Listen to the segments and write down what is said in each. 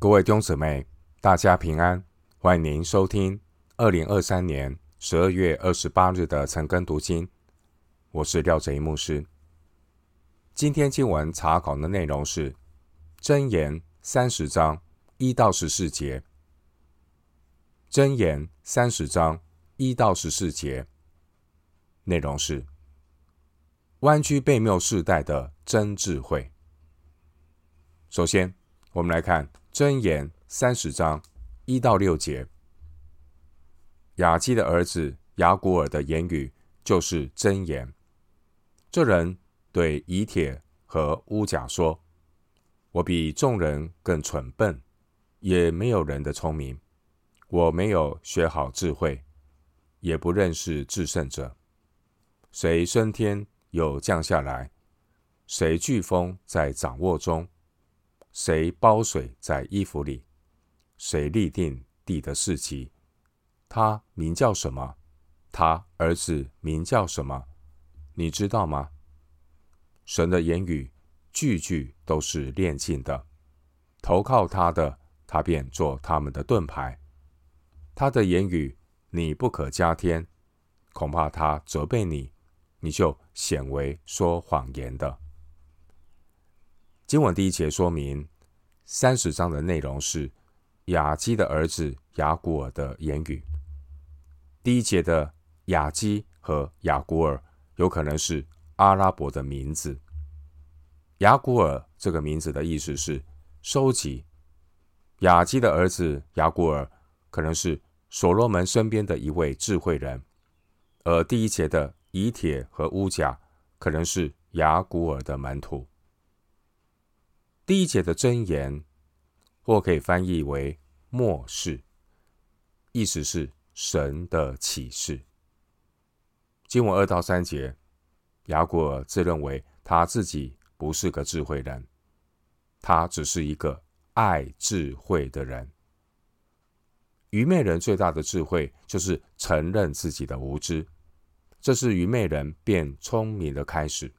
各位弟兄姊妹，大家平安，欢迎您收听二零二三年十二月二十八日的晨更读经。我是廖哲一牧师。今天经文查考的内容是《箴言》三十章一到十四节，《箴言》三十章一到十四节内容是弯曲悖谬世代的真智慧。首先，我们来看。箴言三十章一到六节，雅基的儿子雅古尔的言语就是箴言。这人对以铁和乌甲说：“我比众人更蠢笨，也没有人的聪明。我没有学好智慧，也不认识至圣者。谁升天又降下来？谁飓风在掌握中？”谁包水在衣服里？谁立定地的四极？他名叫什么？他儿子名叫什么？你知道吗？神的言语句句都是炼净的，投靠他的，他便做他们的盾牌。他的言语你不可加添，恐怕他责备你，你就显为说谎言的。经文第一节说明，三十章的内容是雅基的儿子雅古尔的言语。第一节的雅基和雅古尔有可能是阿拉伯的名字。雅古尔这个名字的意思是收集。雅基的儿子雅古尔可能是所罗门身边的一位智慧人，而第一节的以铁和乌甲可能是雅古尔的门徒。第一节的箴言，或可以翻译为默示，意思是神的启示。经文二到三节，雅古珥自认为他自己不是个智慧人，他只是一个爱智慧的人。愚昧人最大的智慧就是承认自己的无知，这是愚昧人变聪明的开始。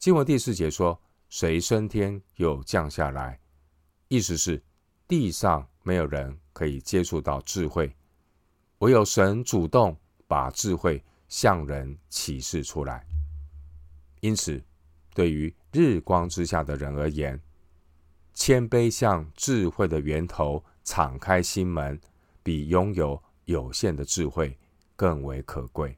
经文第四节说。谁升天又降下来？意思是地上没有人可以接触到智慧，唯有神主动把智慧向人启示出来。因此，对于日光之下的人而言，谦卑向智慧的源头敞开心门，比拥有有限的智慧更为可贵。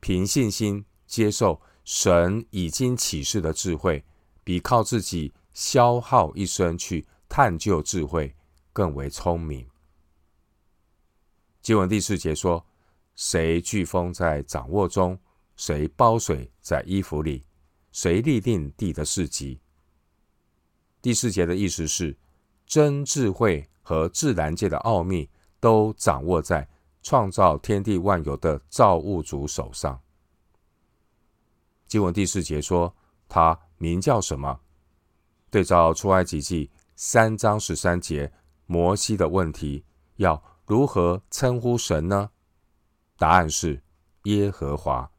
凭信心接受。神已经启示的智慧，比靠自己消耗一生去探究智慧更为聪明。经文第四节说：“谁飓风在掌握中？谁包水在衣服里？谁立定地的事迹？”第四节的意思是，真智慧和自然界的奥秘都掌握在创造天地万有的造物主手上。经文第四节说：“他名叫什么？”对照出埃及记三章十三节，摩西的问题要如何称呼神呢？答案是耶和华。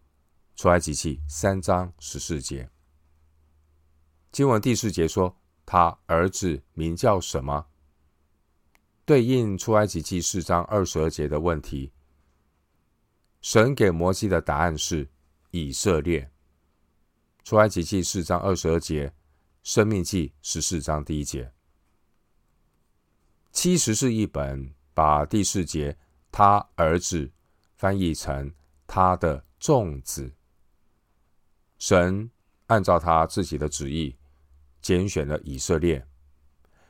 出埃及记三章十四节。经文第四节说：“他儿子名叫什么？”对应出埃及记四章二十二节的问题，神给摩西的答案是以色列。出埃及记四章二十二节，生命记十四章第一节。七十是一本把第四节他儿子翻译成他的众子。神按照他自己的旨意拣选了以色列，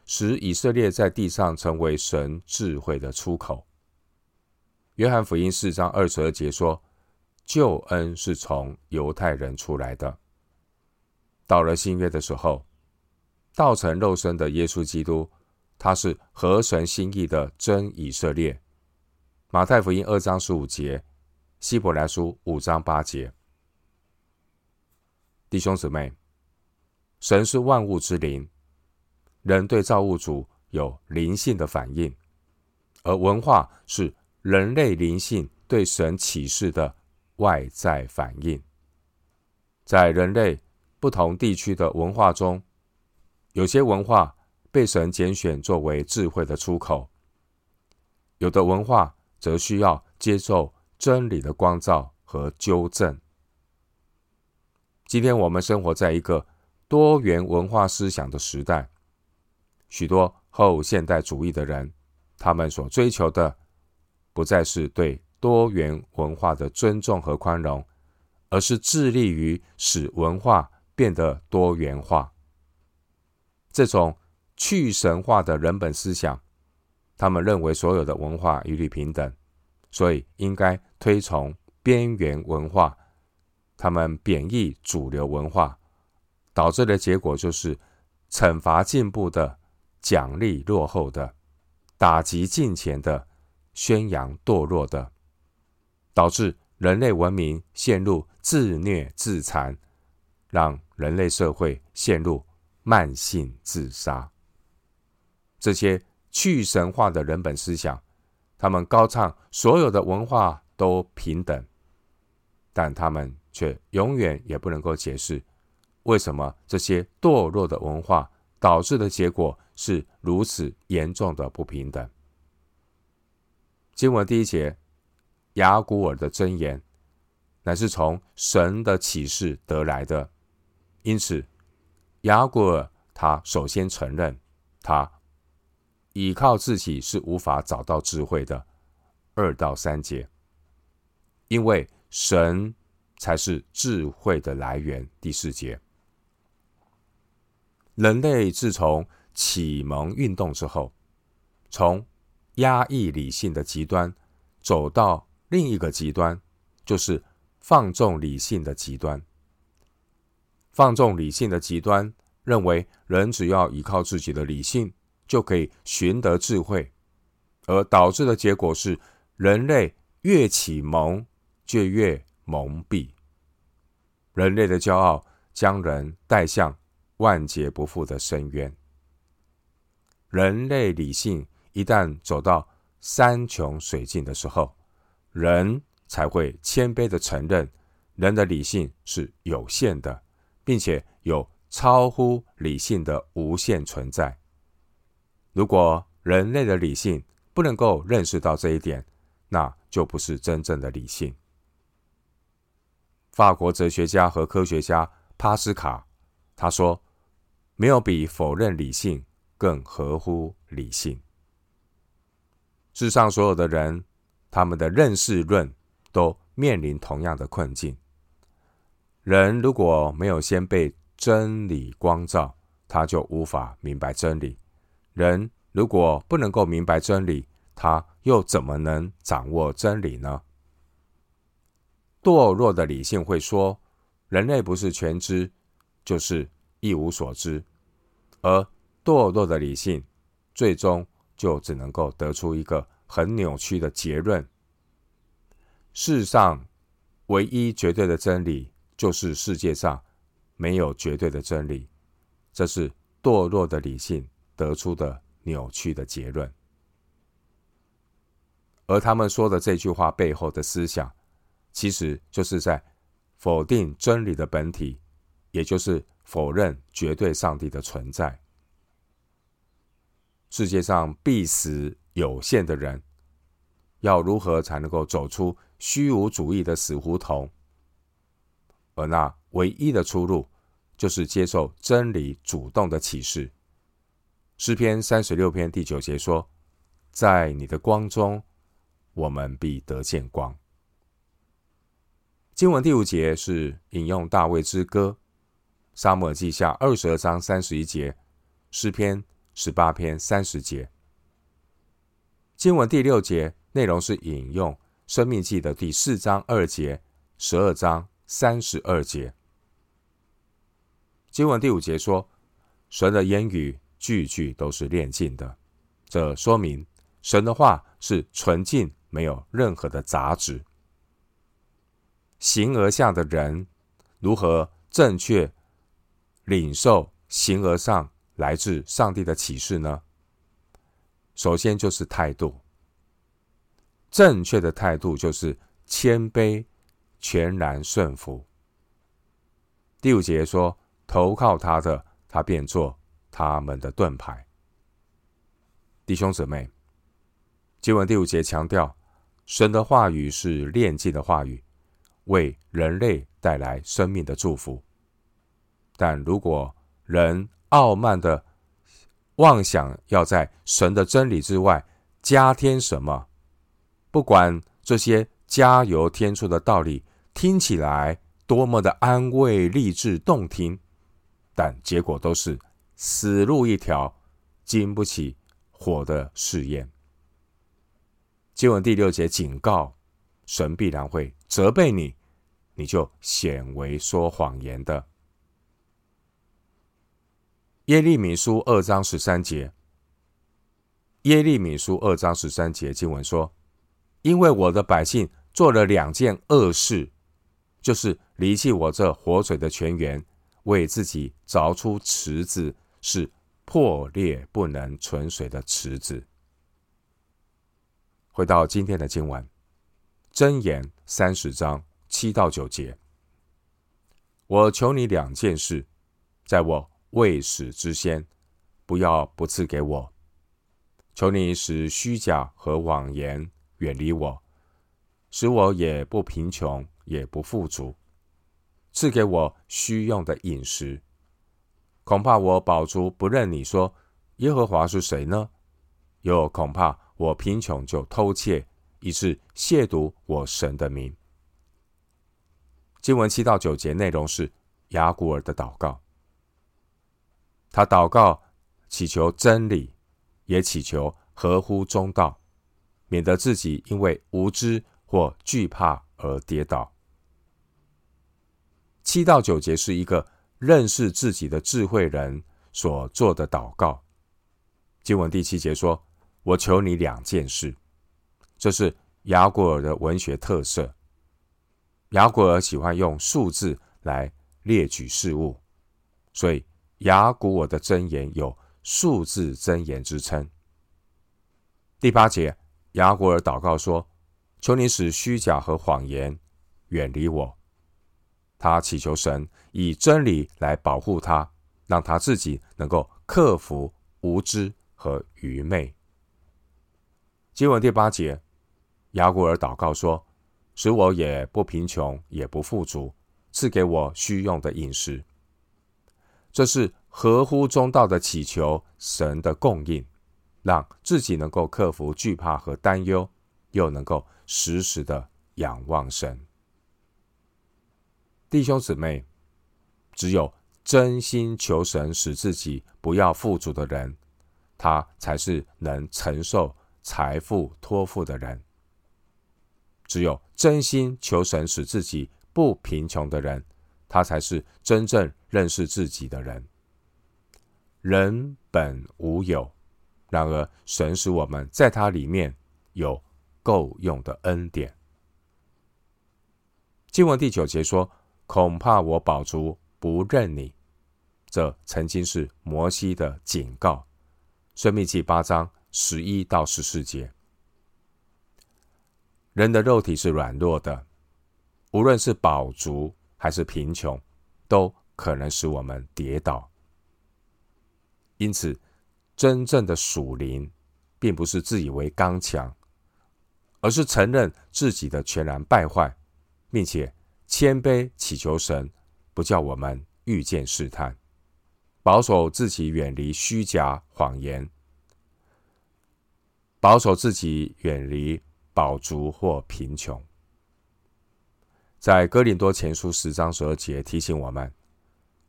使以色列在地上成为神智慧的出口。约翰福音四章二十二节说：“救恩是从犹太人出来的。”到了新约的时候，道成肉身的耶稣基督，他是合神心意的真以色列。马太福音二章十五节，希伯来书五章八节。弟兄姊妹，神是万物之灵，人对造物主有灵性的反应，而文化是人类灵性对神启示的外在反应，在人类。不同地区的文化中，有些文化被神拣选作为智慧的出口；有的文化则需要接受真理的光照和纠正。今天我们生活在一个多元文化思想的时代，许多后现代主义的人，他们所追求的不再是对多元文化的尊重和宽容，而是致力于使文化变得多元化。这种去神化的人本思想，他们认为所有的文化一律平等，所以应该推崇边缘文化。他们贬抑主流文化，导致的结果就是惩罚进步的，奖励落后的，打击进前的，宣扬堕落的，导致人类文明陷入自虐自残，让人类社会陷入慢性自杀。这些去神化的人本思想，他们高唱所有的文化都平等，但他们。却永远也不能够解释，为什么这些堕落的文化导致的结果是如此严重的不平等。经文第一节，雅古尔的箴言，乃是从神的启示得来的，因此雅古尔他首先承认，他依靠自己是无法找到智慧的。二到三节，因为神。才是智慧的来源。第四节，人类自从启蒙运动之后，从压抑理性的极端走到另一个极端，就是放纵理性的极端。放纵理性的极端认为，人只要依靠自己的理性，就可以寻得智慧，而导致的结果是，人类越启蒙就越蒙蔽，人类的骄傲将人带向万劫不复的深渊。人类理性一旦走到山穷水尽的时候，人才会谦卑的承认人的理性是有限的，并且有超乎理性的无限存在。如果人类的理性不能够认识到这一点，那就不是真正的理性。法国哲学家和科学家帕斯卡他说：“没有比否认理性更合乎理性。世上所有的人，他们的认识论都面临同样的困境。人如果没有先被真理光照，他就无法明白真理。人如果不能够明白真理，他又怎么能掌握真理呢？”堕落的理性会说，人类不是全知，就是一无所知；而堕落的理性，最终就只能够得出一个很扭曲的结论：世上唯一绝对的真理，就是世界上没有绝对的真理。这是堕落的理性得出的扭曲的结论。而他们说的这句话背后的思想，其实就是在否定真理的本体，也就是否认绝对上帝的存在。世界上必死有限的人，要如何才能够走出虚无主义的死胡同？而那唯一的出路，就是接受真理主动的启示。诗篇三十六篇第九节说：“在你的光中，我们必得见光。”经文第五节是引用大卫之歌，撒母耳记下二十二章三十一节，诗篇十八篇三十节。经文第六节内容是引用生命记的第四章二节、十二章三十二节。经文第五节说，神的言语句句都是炼净的，这说明神的话是纯净，没有任何的杂质。形而下的人如何正确领受形而上来自上帝的启示呢？首先就是态度，正确的态度就是谦卑、全然顺服。第五节说：“投靠他的，他便做他们的盾牌。”弟兄姊妹，经文第五节强调，神的话语是炼净的话语，为人类带来生命的祝福。但如果人傲慢的妄想要在神的真理之外加添什么，不管这些加油添醋的道理听起来多么的安慰、励志、动听，但结果都是死路一条，经不起火的试验。经文第六节警告：神必然会责备你，你就显为说谎言的。耶利米书二章十三节，耶利米书二章十三节经文说：“因为我的百姓做了两件恶事，就是离弃我这活水的泉源，为自己凿出池子，是破裂不能存水的池子。”回到今天的经文，箴言三十章七到九节，我求你两件事，在我。未死之先，不要不赐给我。求你使虚假和谎言远离我，使我也不贫穷，也不富足。赐给我需用的饮食。恐怕我饱足不认你说耶和华是谁呢？又恐怕我贫穷就偷窃，以致亵渎我神的名。经文七到九节内容是雅古尔的祷告。他祷告，祈求真理，也祈求合乎中道，免得自己因为无知或惧怕而跌倒。七到九节是一个认识自己的智慧人所做的祷告。经文第七节说：“我求你两件事。”这是雅古尔的文学特色。雅古尔喜欢用数字来列举事物，所以。雅古尔的箴言有数字箴言之称。第八节，雅古尔祷告说：“求你使虚假和谎言远离我。”他祈求神以真理来保护他，让他自己能够克服无知和愚昧。经文第八节，亚古尔祷告说：“使我也不贫穷，也不富足，赐给我需用的饮食。”这是合乎中道的祈求神的供应，让自己能够克服惧怕和担忧，又能够时时的仰望神。弟兄姊妹，只有真心求神使自己不要富足的人，他才是能承受财富托付的人。只有真心求神使自己不贫穷的人，他才是真正认识自己的人。人本无有，然而神使我们在他里面有够用的恩典。经文第九节说：“恐怕我宝足不认你。”这曾经是摩西的警告。申命记八章十一到十四节。人的肉体是软弱的，无论是饱足，还是贫穷，都可能使我们跌倒。因此，真正的属灵，并不是自以为刚强，而是承认自己的全然败坏，并且谦卑祈求神，不叫我们遇见试探，保守自己远离虚假谎言，保守自己远离饱足或贫穷。在哥林多前书十章十二节提醒我们：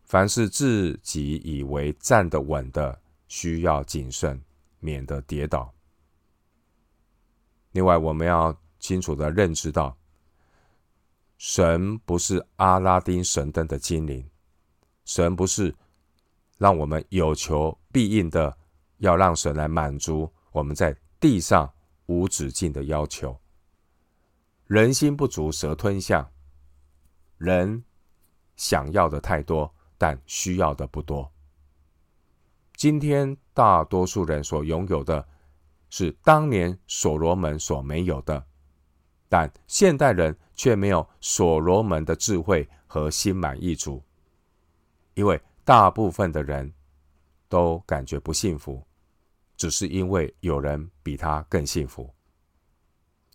凡是自己以为站得稳的，需要谨慎，免得跌倒。另外，我们要清楚的认知到，神不是阿拉丁神灯的精灵，神不是让我们有求必应的，要让神来满足我们在地上无止境的要求。人心不足蛇吞象。人想要的太多，但需要的不多。今天大多数人所拥有的，是当年所罗门所没有的，但现代人却没有所罗门的智慧和心满意足，因为大部分的人都感觉不幸福，只是因为有人比他更幸福。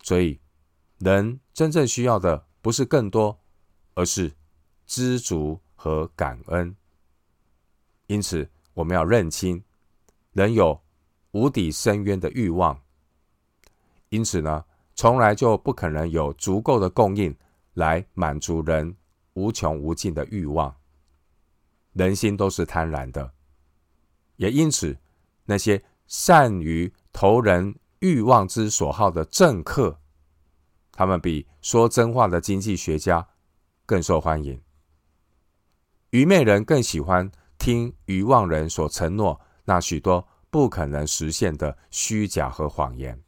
所以，人真正需要的不是更多，而是知足和感恩。因此，我们要认清，人有无底深渊的欲望。因此呢，从来就不可能有足够的供应来满足人无穷无尽的欲望。人心都是贪婪的，也因此，那些善于投人欲望之所好的政客，他们比说真话的经济学家更受欢迎。愚昧人更喜欢听愚妄人所承诺那许多不可能实现的虚假和谎言。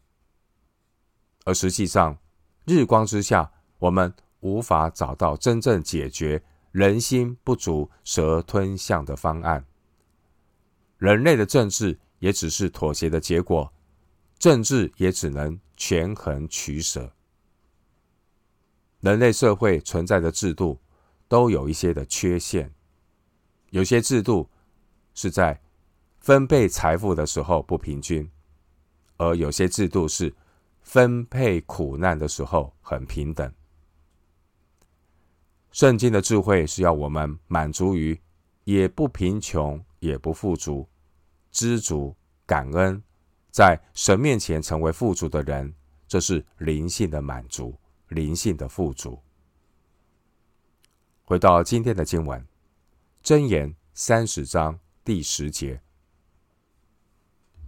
而实际上，日光之下，我们无法找到真正解决人心不足蛇吞象的方案。人类的政治也只是妥协的结果，政治也只能权衡取舍。人类社会存在的制度都有一些的缺陷，有些制度是在分配财富的时候不平均，而有些制度是。分配苦难的时候很平等。圣经的智慧是要我们满足于也不贫穷也不富足，知足感恩，在神面前成为富足的人，这是灵性的满足，灵性的富足。回到今天的经文，箴言三十章第十节，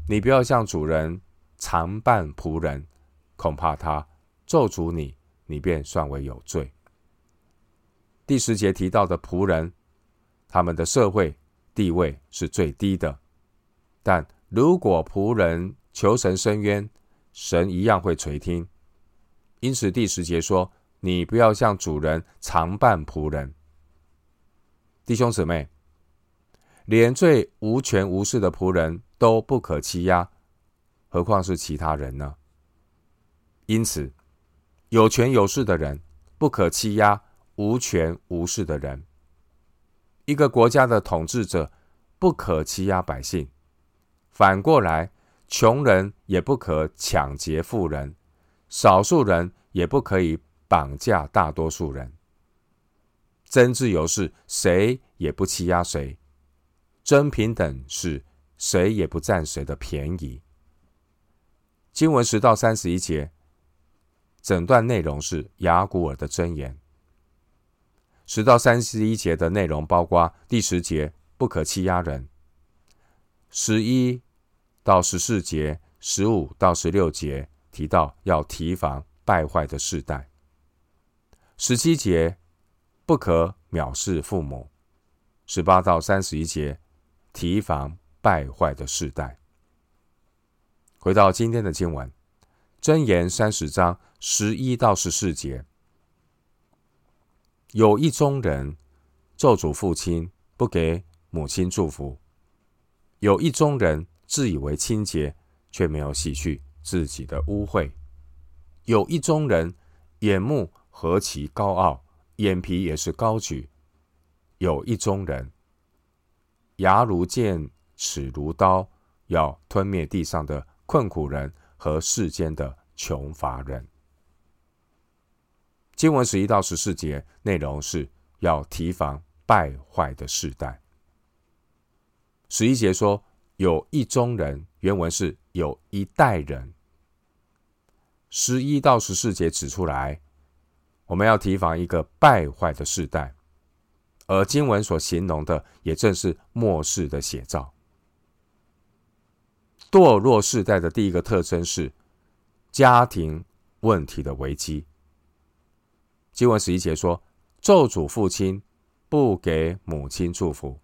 你不要向主人常伴仆人。恐怕他咒诅你，你便算为有罪。第十节提到的仆人，他们的社会地位是最低的，但如果仆人求神伸冤，神一样会垂听。因此第十节说：“你不要向主人常伴仆人。”弟兄姊妹，连最无权无势的仆人都不可欺压，何况是其他人呢？因此，有权有势的人不可欺压无权无势的人。一个国家的统治者不可欺压百姓，反过来，穷人也不可抢劫富人，少数人也不可以绑架大多数人。真自由是谁也不欺压谁，真平等是谁也不占谁的便宜。经文十到三十一节。整段内容是雅古尔的箴言，十到三十一节的内容包括第十节不可欺压人，十一到十四节、十五到十六节提到要提防败坏的世代，十七节不可藐视父母，十八到三十一节提防败坏的世代。回到今天的经文。箴言三十章十一到十四节，有一宗人咒诅父亲，不给母亲祝福；有一宗人自以为清洁，却没有洗去自己的污秽；有一宗人眼目何其高傲，眼皮也是高举；有一宗人牙如剑，齿如刀，要吞灭地上的困苦人。和世间的穷乏人。经文十一到十四节内容是要提防败坏的世代。十一节说有一中人，原文是有一代人。十一到十四节指出来，我们要提防一个败坏的世代，而经文所形容的也正是末世的写照。堕落世代的第一个特征是家庭问题的危机。经文十一节说：“咒诅父亲，不给母亲祝福。”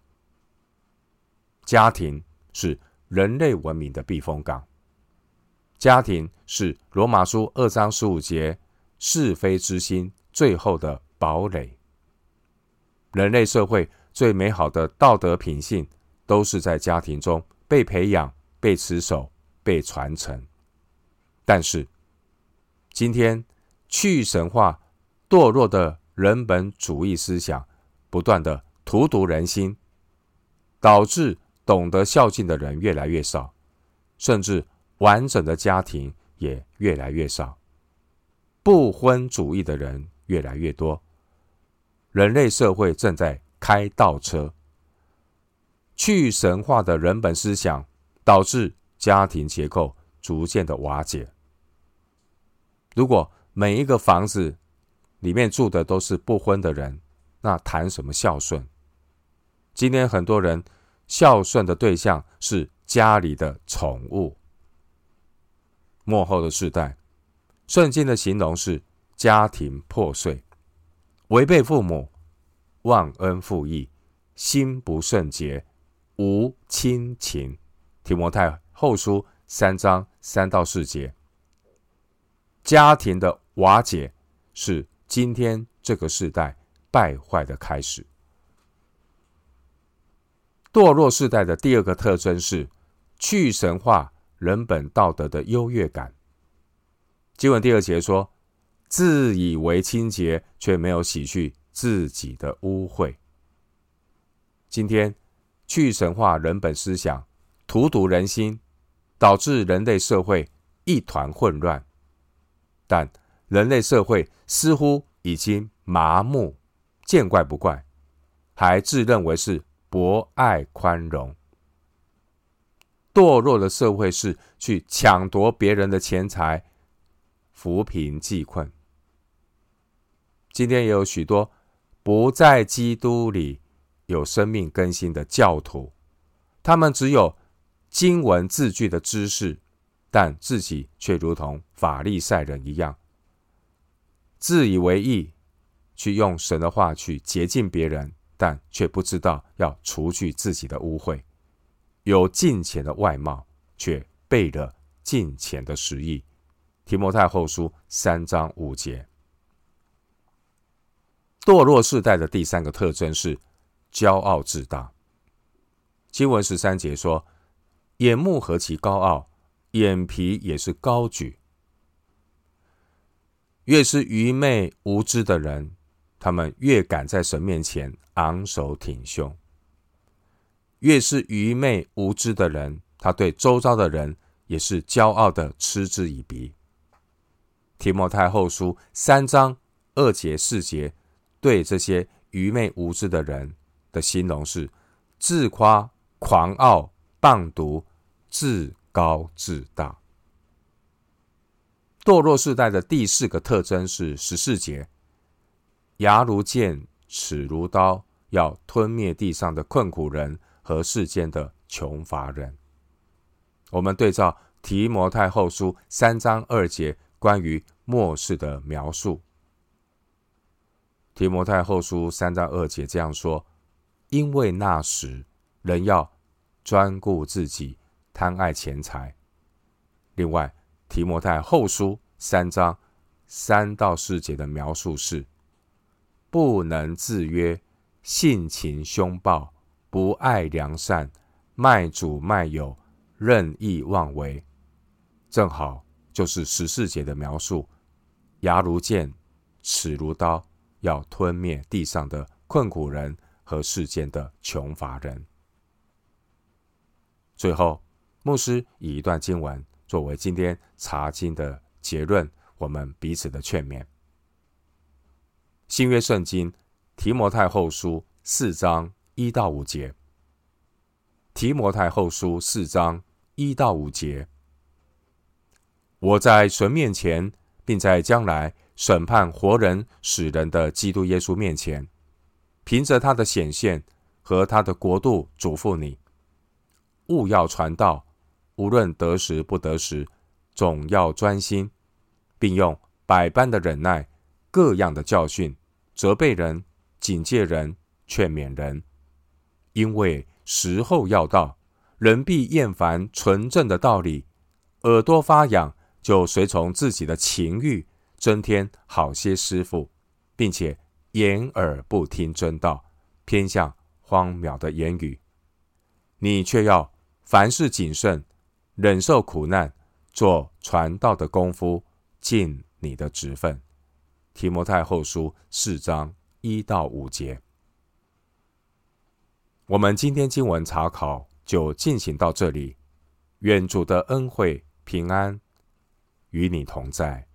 家庭是人类文明的避风港，家庭是罗马书二章十五节是非之心最后的堡垒。人类社会最美好的道德品性，都是在家庭中被培养。被持守、被传承，但是今天去神化、堕落的人本主义思想不断的荼毒人心，导致懂得孝敬的人越来越少，甚至完整的家庭也越来越少，不婚主义的人越来越多，人类社会正在开倒车，去神化的人本思想导致家庭结构逐渐的瓦解。如果每一个房子里面住的都是不婚的人，那谈什么孝顺？今天很多人孝顺的对象是家里的宠物。末后的世代，圣经的形容是家庭破碎，违背父母，忘恩负义，心不圣洁，无亲情。提摩太后书三章三到四节，家庭的瓦解是今天这个时代败坏的开始。堕落世代的第二个特征是去神化人本道德的优越感。经文第二节说：“自以为清洁，却没有洗去自己的污秽。”今天去神化人本思想，荼毒人心，导致人类社会一团混乱。但人类社会似乎已经麻木，见怪不怪，还自认为是。博爱宽容，堕落的社会是去抢夺别人的钱财，扶贫济困。今天也有许多不在基督里有生命更新的教徒，他们只有经文字句的知识，但自己却如同法利赛人一样，自以为意，去用神的话去洁净别人。但却不知道要除去自己的污秽，有敬虔的外貌，却背了敬虔的实意。提摩太后书三章五节。堕落世代的第三个特征是骄傲自大。经文十三节说：“眼目何其高傲，眼皮也是高举。”越是愚昧无知的人，他们越敢在神面前昂首挺胸。越是愚昧无知的人，他对周遭的人也是骄傲的嗤之以鼻。提摩太后书三章二节四节，对这些愚昧无知的人的形容是自夸、狂傲、谤毒、自高自大。堕落世代的第四个特征是十四节。牙如剑，齿如刀，要吞灭地上的困苦人和世间的穷乏人。我们对照提摩太后书三章二节关于末世的描述。提摩太后书三章二节这样说：“因为那时人要专顾自己，贪爱钱财。”另外，提摩太后书三章三到四节的描述是。不能自约，性情凶暴，不爱良善，卖主卖友，任意妄为。正好就是十四节的描述：牙如剑，齿如刀，要吞灭地上的困苦人和世间的穷乏人。最后，牧师以一段经文作为今天查经的结论，我们彼此的劝勉。新约圣经提摩太后书四章一到五节。提摩太后书四章一到五节。我在神面前，并在将来审判活人死人的基督耶稣面前，凭着他的显现和他的国度，嘱咐你：勿要传道，无论得时不得时，总要专心，并用百般的忍耐，各样的教训。责备人、警戒人、劝勉人，因为时候要到，人必厌烦纯正的道理，耳朵发痒，就随从自己的情欲，增添好些师傅，并且掩耳不听真道，偏向荒渺的言语。你却要凡事谨慎，忍受苦难，做传道的功夫，尽你的职分。提摩太后书四章一到五节，我们今天经文查考就进行到这里。愿主的恩惠平安与你同在。